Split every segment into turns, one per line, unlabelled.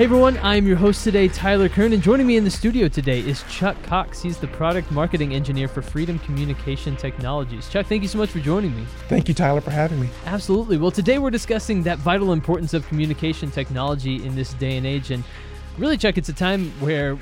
Hey everyone, I'm your host today, Tyler Kern, and joining me in the studio today is Chuck Cox. He's the product marketing engineer for Freedom Communication Technologies. Chuck, thank you so much for joining me.
Thank you, Tyler, for having me.
Absolutely. Well, today we're discussing that vital importance of communication technology in this day and age. And really, Chuck, it's a time where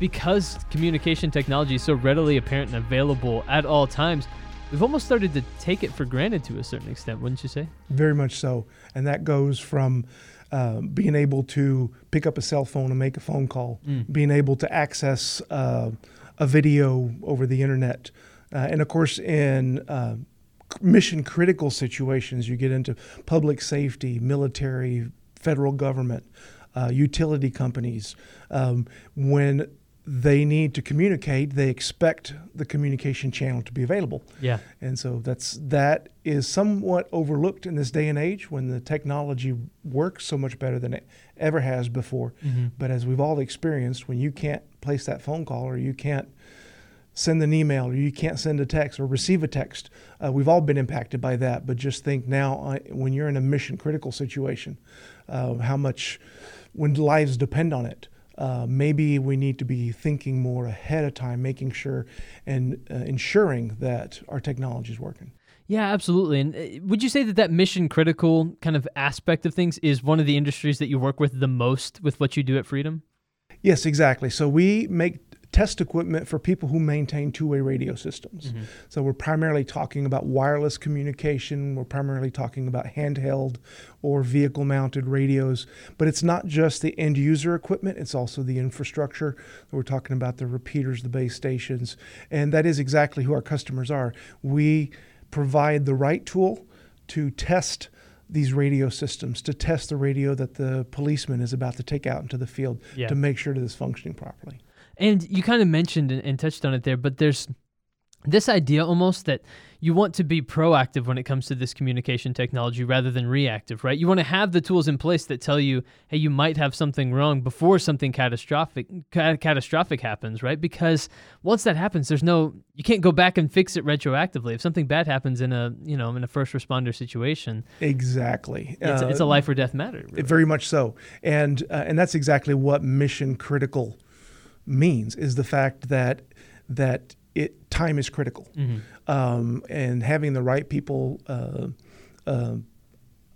because communication technology is so readily apparent and available at all times, we've almost started to take it for granted to a certain extent, wouldn't you say?
Very much so. And that goes from uh, being able to pick up a cell phone and make a phone call, mm. being able to access uh, a video over the internet. Uh, and of course, in uh, mission critical situations, you get into public safety, military, federal government, uh, utility companies. Um, when they need to communicate, they expect the communication channel to be available.
Yeah.
And so that's that is somewhat overlooked in this day and age when the technology works so much better than it ever has before. Mm-hmm. But as we've all experienced, when you can't place that phone call or you can't send an email or you can't send a text or receive a text, uh, we've all been impacted by that. But just think now, uh, when you're in a mission critical situation, uh, how much when lives depend on it uh, maybe we need to be thinking more ahead of time, making sure and uh, ensuring that our technology is working.
Yeah, absolutely. And uh, would you say that that mission critical kind of aspect of things is one of the industries that you work with the most with what you do at Freedom?
Yes, exactly. So we make test equipment for people who maintain two-way radio systems. Mm-hmm. So we're primarily talking about wireless communication. We're primarily talking about handheld or vehicle-mounted radios. But it's not just the end-user equipment; it's also the infrastructure. We're talking about the repeaters, the base stations, and that is exactly who our customers are. We provide the right tool to test these radio systems to test the radio that the policeman is about to take out into the field yeah. to make sure that it's functioning properly.
And you kind of mentioned and, and touched on it there, but there's this idea almost that you want to be proactive when it comes to this communication technology rather than reactive, right? You want to have the tools in place that tell you, hey, you might have something wrong before something catastrophic ca- catastrophic happens, right? Because once that happens, there's no you can't go back and fix it retroactively. If something bad happens in a you know in a first responder situation,
exactly,
it's, uh, it's a life or death matter. Really.
Very much so, and uh, and that's exactly what mission critical means is the fact that that it time is critical, mm-hmm. um, and having the right people uh, uh,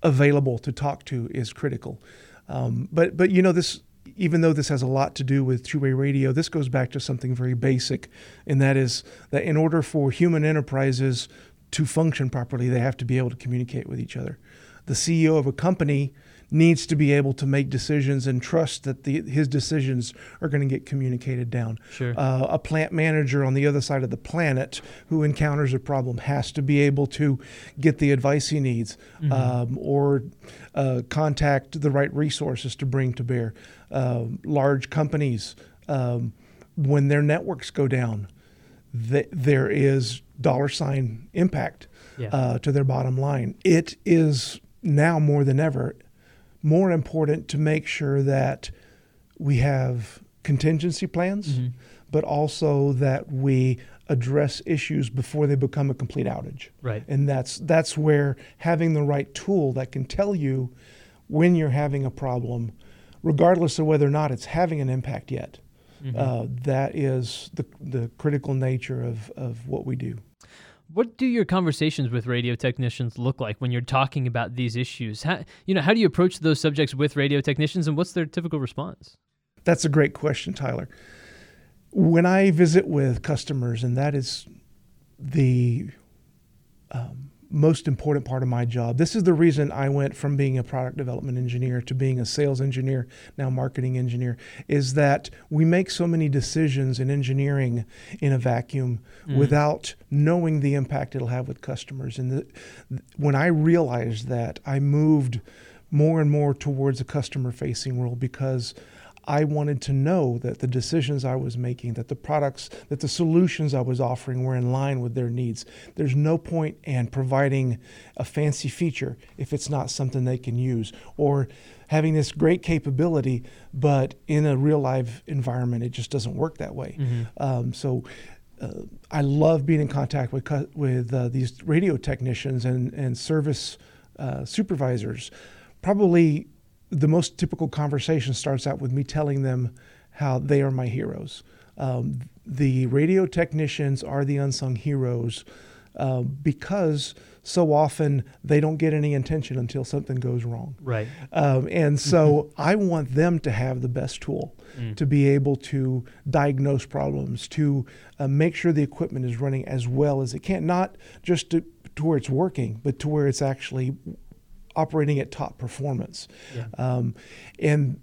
available to talk to is critical. Um, but but you know this. Even though this has a lot to do with two-way radio, this goes back to something very basic, and that is that in order for human enterprises to function properly, they have to be able to communicate with each other. The CEO of a company needs to be able to make decisions and trust that the, his decisions are going to get communicated down.
Sure.
Uh, a plant manager on the other side of the planet who encounters a problem has to be able to get the advice he needs mm-hmm. um, or uh, contact the right resources to bring to bear. Uh, large companies, um, when their networks go down, th- there is dollar sign impact yeah. Uh, to their bottom line. It is now more than ever more important to make sure that we have contingency plans, mm-hmm. but also that we address issues before they become a complete outage.
Right.
And that's that's where having the right tool that can tell you when you're having a problem, regardless of whether or not it's having an impact yet. Mm-hmm. Uh, that is the the critical nature of, of what we do.
What do your conversations with radio technicians look like when you're talking about these issues? How, you know, how do you approach those subjects with radio technicians, and what's their typical response?
That's a great question, Tyler. When I visit with customers, and that is the um, most important part of my job. This is the reason I went from being a product development engineer to being a sales engineer, now marketing engineer, is that we make so many decisions in engineering in a vacuum mm. without knowing the impact it'll have with customers. And the, when I realized that, I moved more and more towards a customer facing role because I wanted to know that the decisions I was making, that the products, that the solutions I was offering were in line with their needs. There's no point in providing a fancy feature if it's not something they can use or having this great capability, but in a real life environment, it just doesn't work that way.
Mm-hmm.
Um, so uh, I love being in contact with with uh, these radio technicians and and service uh, supervisors. Probably the most typical conversation starts out with me telling them how they are my heroes. Um, the radio technicians are the unsung heroes uh, because so often they don't get any attention until something goes wrong.
Right.
Um, and so I want them to have the best tool to be able to diagnose problems, to uh, make sure the equipment is running as well as it can, not just to, to where it's working, but to where it's actually operating at top performance.
Yeah.
Um, and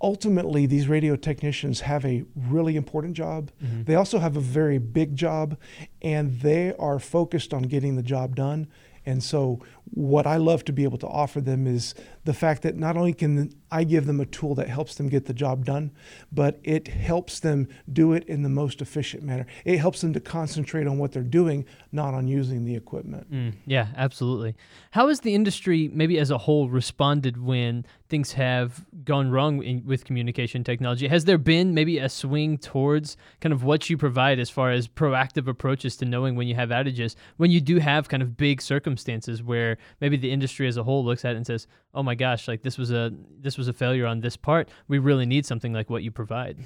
ultimately, these radio technicians have a really important job. They also have a very big job, and they are focused on getting the job done. And so, what I love to be able to offer them is the fact that not only can I give them a tool that helps them get the job done, but it helps them do it in the most efficient manner. It helps them to concentrate on what they're doing, not on using the equipment.
Mm, yeah, absolutely. How has the industry, maybe as a whole, responded when things have gone wrong in, with communication technology? Has there been maybe a swing towards kind of what you provide as far as proactive approaches to knowing when you have outages, when you do have kind of big circumstances where maybe the industry as a whole looks at it and says, "Oh my gosh, like this was a this was a failure on this part. We really need something like what you provide."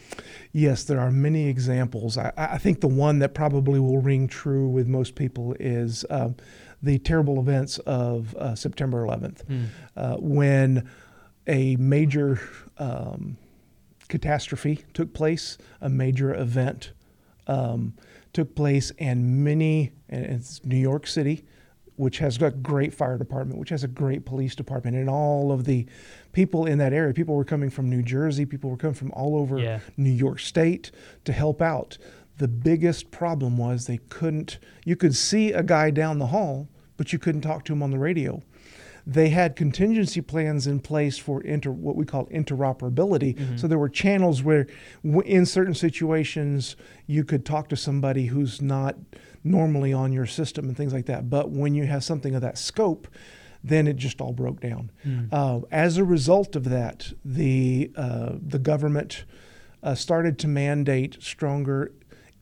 Yes, there are many examples. I, I think the one that probably will ring true with most people is um, the terrible events of uh, September 11th, uh, when a major um, catastrophe took place, a major event um, took place, and many, and it's New York City, which has got great fire department, which has a great police department, and all of the people in that area. People were coming from New Jersey, people were coming from all over
Yeah.
New York State to help out. The biggest problem was they couldn't. You could see a guy down the hall, but you couldn't talk to him on the radio. They had contingency plans in place for inter, what we call interoperability. Mm-hmm. So there were channels where, w- in certain situations, you could talk to somebody who's not normally on your system and things like that. But when you have something of that scope, then it just all broke down. Uh, as a result of that, the uh, the government uh, started to mandate stronger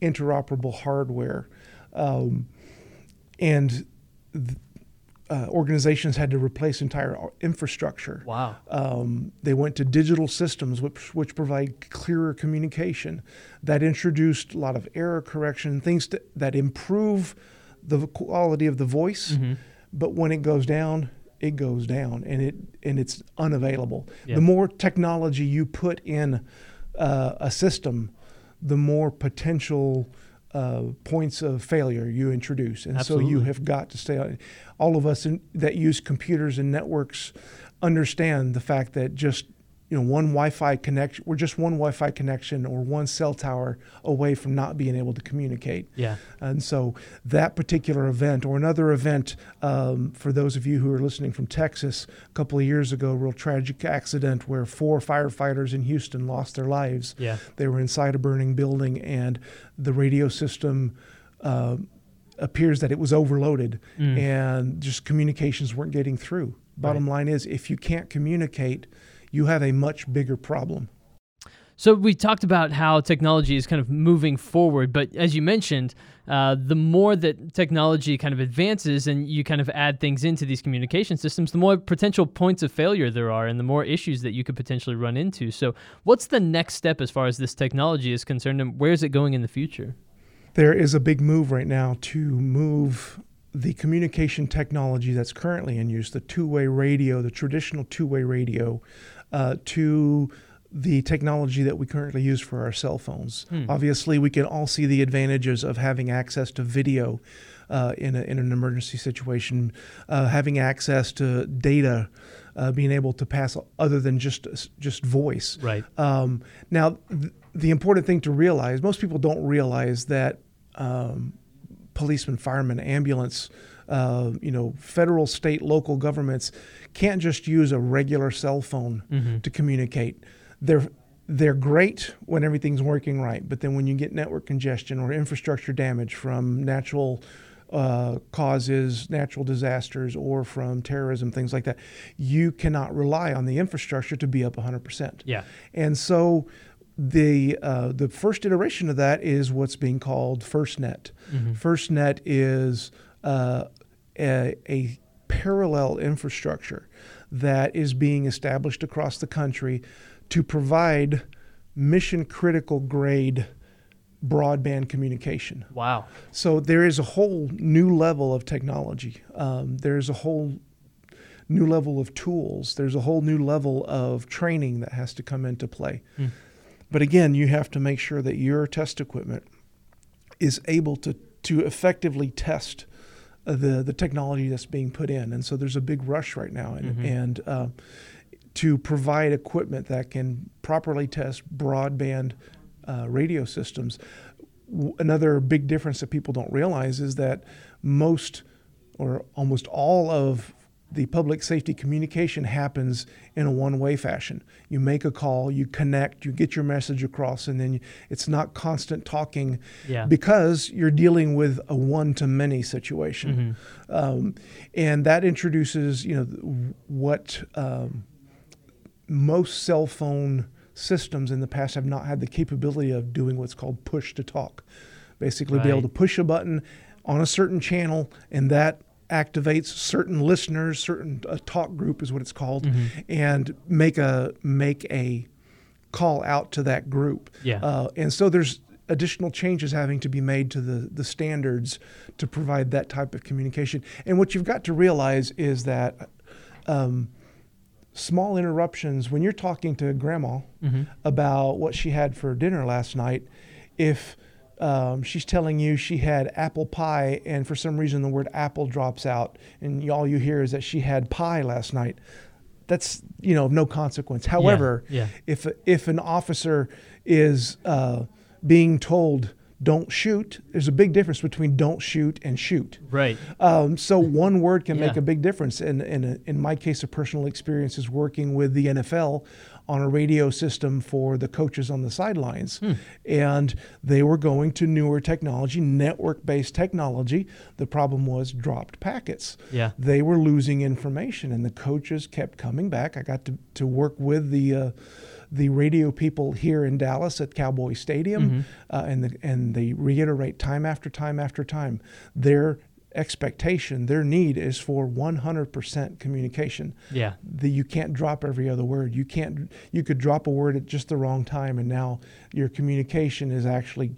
interoperable hardware, um, and th- uh, organizations had to replace entire infrastructure.
Wow.
Um, they went to digital systems, which, which provide clearer communication. That introduced a lot of error correction, things to, that improve the quality of the voice.
Mm-hmm.
But when it goes down, it goes down, and it and it's unavailable.
Yeah.
The more technology you put in uh, a system, the more potential uh, points of failure you introduce, and so you have got to stay on. All of us in, that use computers and networks understand the fact that just you know one Wi-Fi connection, we're just one Wi-Fi connection or one cell tower away from not being able to communicate.
Yeah.
And so that particular event, or another event, um, for those of you who are listening from Texas, a couple of years ago, real tragic accident where four firefighters in Houston lost their lives.
Yeah.
They were inside a burning building, and the radio system. Uh, appears that it was overloaded and just communications weren't getting through. Bottom line is, if you can't communicate, you have a much bigger problem.
So we talked about how technology is kind of moving forward, but as you mentioned, uh, the more that technology kind of advances and you kind of add things into these communication systems, the more potential points of failure there are, and the more issues that you could potentially run into. So, what's the next step as far as this technology is concerned, and where is it going in the future?
There is a big move right now to move the communication technology that's currently in use, the two way radio, the traditional two way radio, uh, to the technology that we currently use for our cell phones. Obviously, we can all see the advantages of having access to video uh, in, a, in an emergency situation, uh, having access to data, uh, being able to pass other than just just voice.
Right.
Um, now, th- the important thing to realize, most people don't realize that um, policemen, firemen, ambulance uh, you know, federal, state, local governments can't just use a regular cell phone
Mm-hmm.
to communicate. They're they're great when everything's working right, but then when you get network congestion or infrastructure damage from natural uh, causes, natural disasters, or from terrorism, things like that, you cannot rely on the infrastructure to be up 100%.
Yeah.
And so the uh, the first iteration of that is what's being called FirstNet. FirstNet is uh, a, a parallel infrastructure that is being established across the country to provide mission critical grade broadband communication.
Wow.
So there is a whole new level of technology. Um, there's a whole new level of tools. There's a whole new level of training that has to come into play. But again, you have to make sure that your test equipment is able to to effectively test the the technology that's being put in. And so there's a big rush right now, and and uh, to provide equipment that can properly test broadband uh, radio systems. W- Another big difference that people don't realize is that most or almost all of the public safety communication happens in a one-way fashion. You make a call, you connect, you get your message across, and then you, it's not constant talking
Yeah.
because you're dealing with a one-to-many situation, um, and that introduces, you know, what um, most cell phone systems in the past have not had the capability of doing what's called push to talk. Basically, be able to push a button on a certain channel, and that activates certain listeners, certain a talk group is what it's called, and make a make a call out to that group.
Yeah.
Uh, and so there's additional changes having to be made to the, the standards to provide that type of communication. And what you've got to realize is that um, small interruptions, when you're talking to grandma about what she had for dinner last night, if um, she's telling you she had apple pie and for some reason the word apple drops out and all you hear is that she had pie last night, that's you know of no consequence. However,
yeah.
if if an officer is uh, being told don't shoot, there's a big difference between don't shoot and shoot.
Right.
Um, so one word can make a big difference. And in, in my case, a personal experience is working with the NFL on a radio system for the coaches on the sidelines.
Hmm.
And they were going to newer technology, network based technology. The problem was dropped packets.
Yeah.
They were losing information, and the coaches kept coming back. I got to, to work with the. Uh, the radio people here in Dallas at Cowboy Stadium, uh, and the, and they reiterate time after time after time their expectation, their need is for 100% communication.
Yeah.
The, you can't drop every other word. You can't. You could drop a word at just the wrong time, and now your communication is actually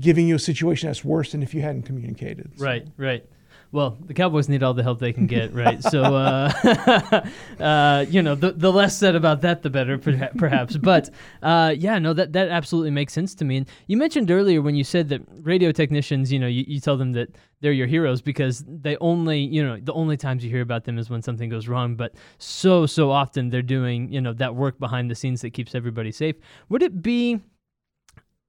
giving you a situation that's worse than if you hadn't communicated. So-
Right, right. Well, the Cowboys need all the help they can get, right? so, uh, uh, you know, the, the less said about that, the better, perhaps. But uh, yeah, no, that, that absolutely makes sense to me. And you mentioned earlier when you said that radio technicians, you know, you, you tell them that they're your heroes because they only, you know, the only times you hear about them is when something goes wrong. But so, so often they're doing, you know, that work behind the scenes that keeps everybody safe. Would it be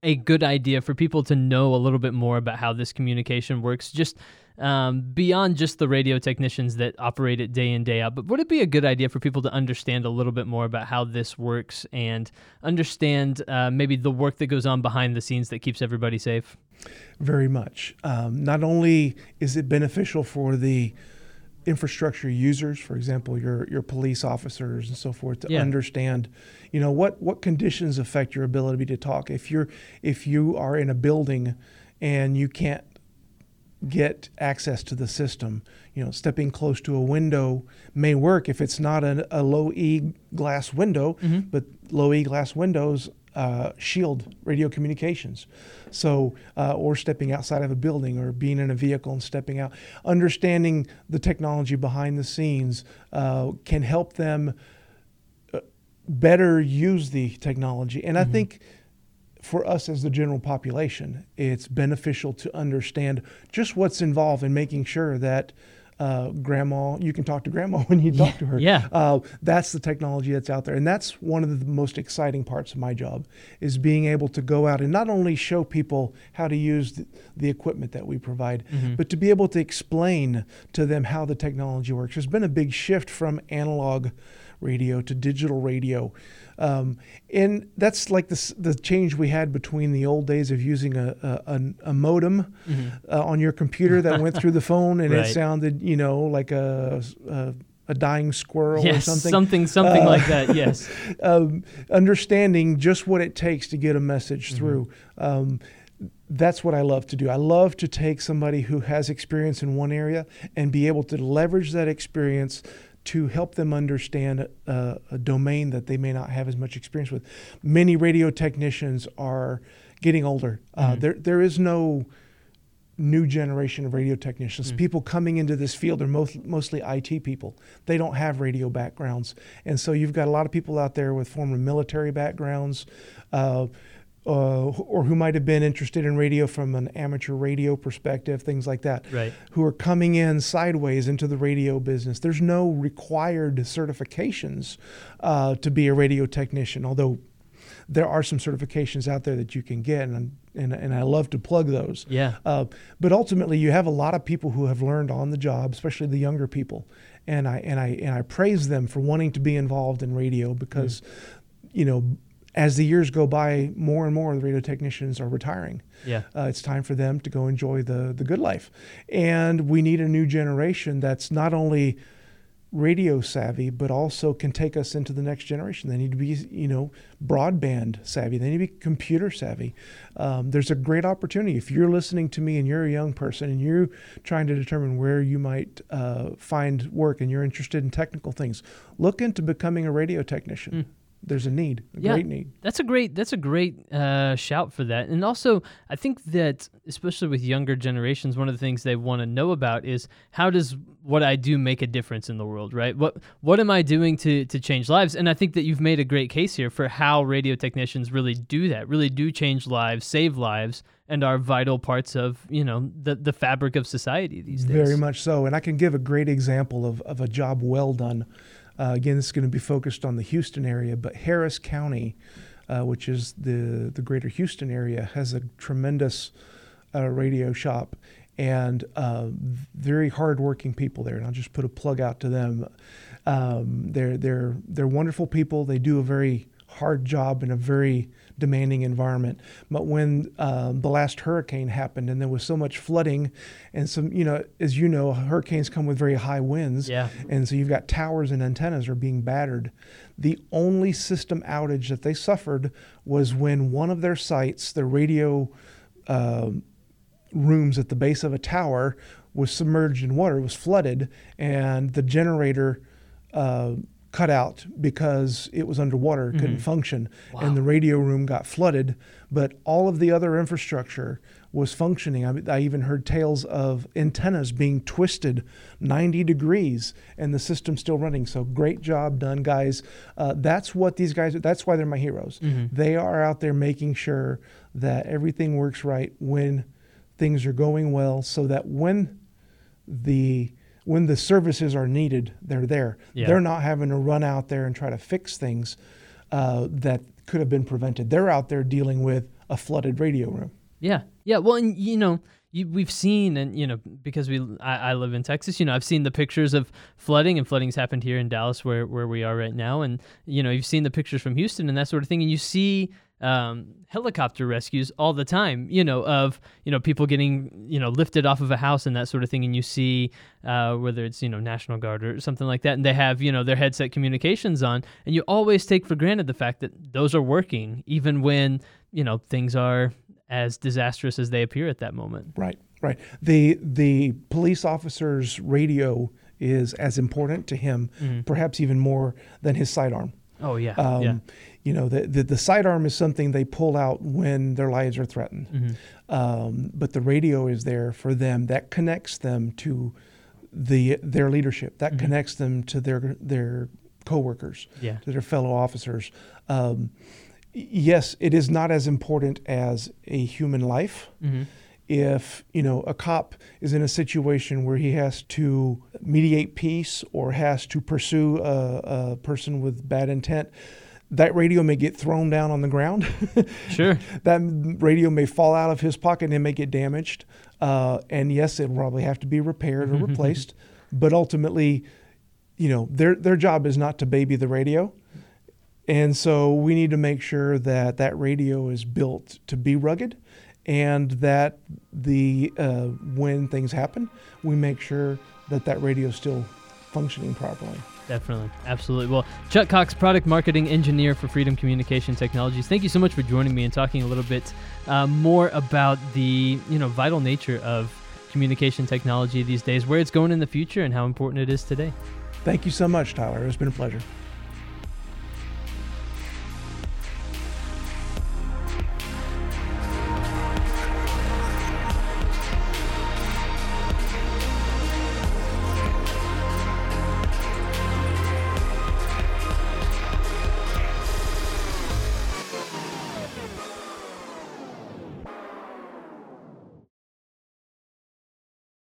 a good idea for people to know a little bit more about how this communication works, just um, beyond just the radio technicians that operate it day in, day out. But would it be a good idea for people to understand a little bit more about how this works and understand uh, maybe the work that goes on behind the scenes that keeps everybody safe?
very much. Um, not only is it beneficial for the infrastructure users, for example, your your police officers and so forth, to
Yeah.
understand, you know, what what conditions affect your ability to talk. If you're if you are in a building and you can't get access to the system, you know, stepping close to a window may work if it's not a, a low E glass window, mm-hmm. but low E glass windows uh, shield radio communications. So, uh, or stepping outside of a building or being in a vehicle and stepping out, understanding the technology behind the scenes uh, can help them uh, better use the technology. And I think for us as the general population, it's beneficial to understand just what's involved in making sure that uh, grandma. You can talk to grandma when you talk to her.
yeah.
Uh, that's the technology that's out there, and that's one of the most exciting parts of my job is being able to go out and not only show people how to use the, the equipment that we provide,
Mm-hmm.
but to be able to explain to them how the technology works. There's been a big shift from analog radio to digital radio. Um, and that's like the, the change we had between the old days of using a, a, a, modem uh, on your computer that went through the phone and
Mm-hmm. Right.
it sounded, you know, like a, a, a dying squirrel or something.
something, something
Uh,
like that. Yes.
um, understanding just what it takes to get a message
Mm-hmm.
through. Um, that's what I love to do. I love to take somebody who has experience in one area and be able to leverage that experience to help them understand a, a domain that they may not have as much experience with. Many radio technicians are getting older. Uh, there, there is no new generation of radio technicians. People coming into this field are most, mostly IT people. They don't have radio backgrounds. And so you've got a lot of people out there with former military backgrounds uh, uh, or who might have been interested in radio from an amateur radio perspective, things like that,
Right.
who are coming in sideways into the radio business. There's no required certifications uh, to be a radio technician, although there are some certifications out there that you can get, and and, and I love to plug those.
Yeah.
Uh, but ultimately, you have a lot of people who have learned on the job, especially the younger people, and I and I and I praise them for wanting to be involved in radio because, you know, as the years go by, more and more of the radio technicians are retiring.
Yeah.
Uh, it's time for them to go enjoy the the good life, and we need a new generation that's not only radio savvy, but also can take us into the next generation. They need to be, you know, broadband savvy. They need to be computer savvy. Um, there's a great opportunity if you're listening to me and you're a young person and you're trying to determine where you might uh, find work and you're interested in technical things. Look into becoming a radio technician. There's a need, a
Yeah.
great need.
That's a great. That's a great uh, shout for that. And also, I think that especially with younger generations, one of the things they want to know about is how does what I do make a difference in the world, right? What What am I doing to to change lives? And I think that you've made a great case here for how radio technicians really do that. Really do change lives, save lives, and are vital parts of you know the the fabric of society these days.
Very much so. And I can give a great example of, of a job well done. Uh, again, this is going to be focused on the Houston area, but Harris County, uh, which is the, the greater Houston area, has a tremendous uh, radio shop and uh, very hardworking people there. And I'll just put a plug out to them. Um, they're, they're, they're wonderful people. They do a very hard job in a very demanding environment. But when um, the last hurricane happened and there was so much flooding and some, you know, as you know, hurricanes come with very high winds.
Yeah.
And so you've got towers and antennas are being battered. The only system outage that they suffered was when one of their sites, their radio um rooms at the base of a tower, was submerged in water, was flooded, and the generator uh, cut out because it was underwater, it couldn't function, and the radio room got flooded. But all of the other infrastructure was functioning. I, I even heard tales of antennas being twisted 90 degrees and the system still running. So great job done, guys. Uh, that's what these guys. That's why they're my heroes. They are out there making sure that everything works right when things are going well, so that when the when the services are needed, they're there.
Yeah.
They're not having to run out there and try to fix things uh, that could have been prevented. They're out there dealing with a flooded radio room.
Yeah, yeah. Well, and you know, you, we've seen, and you know, because we, I, I live in Texas. You know, I've seen the pictures of flooding, and flooding's happened here in Dallas, where where we are right now. And you know, you've seen the pictures from Houston and that sort of thing, and you see um, helicopter rescues all the time. You know, of you know people getting you know lifted off of a house and that sort of thing, and you see uh, whether it's you know National Guard or something like that, and they have you know their headset communications on, and you always take for granted the fact that those are working, even when you know things are as disastrous as they appear at that moment.
Right, right. The the police officer's radio is as important to him, perhaps even more than his sidearm.
Oh yeah,
Um,
yeah,
You know, the, the the sidearm is something they pull out when their lives are threatened,
Mm-hmm.
um, but the radio is there for them. That connects them to the their leadership. That connects them to their their coworkers,
Mm-hmm. Yeah.
to their fellow officers. Um, yes, it is not as important as a human life.
Mm-hmm.
if you know a cop is in a situation where he has to mediate peace or has to pursue a, a person with bad intent that radio may get thrown down on the ground.
sure.
that radio may fall out of his pocket and it may get damaged. Uh, and yes, it'll probably have to be repaired or replaced. But ultimately, you know, their their job is not to baby the radio. And so we need to make sure that that radio is built to be rugged and that the uh, when things happen, we make sure that that radio is still functioning properly.
Definitely. Absolutely. Well, Chuck Cox, product marketing engineer for Freedom Communication Technologies. Thank you so much for joining me and talking a little bit uh, more about the, you know, vital nature of communication technology these days, where it's going in the future and how important it is today.
Thank you so much, Tyler. It's been a pleasure.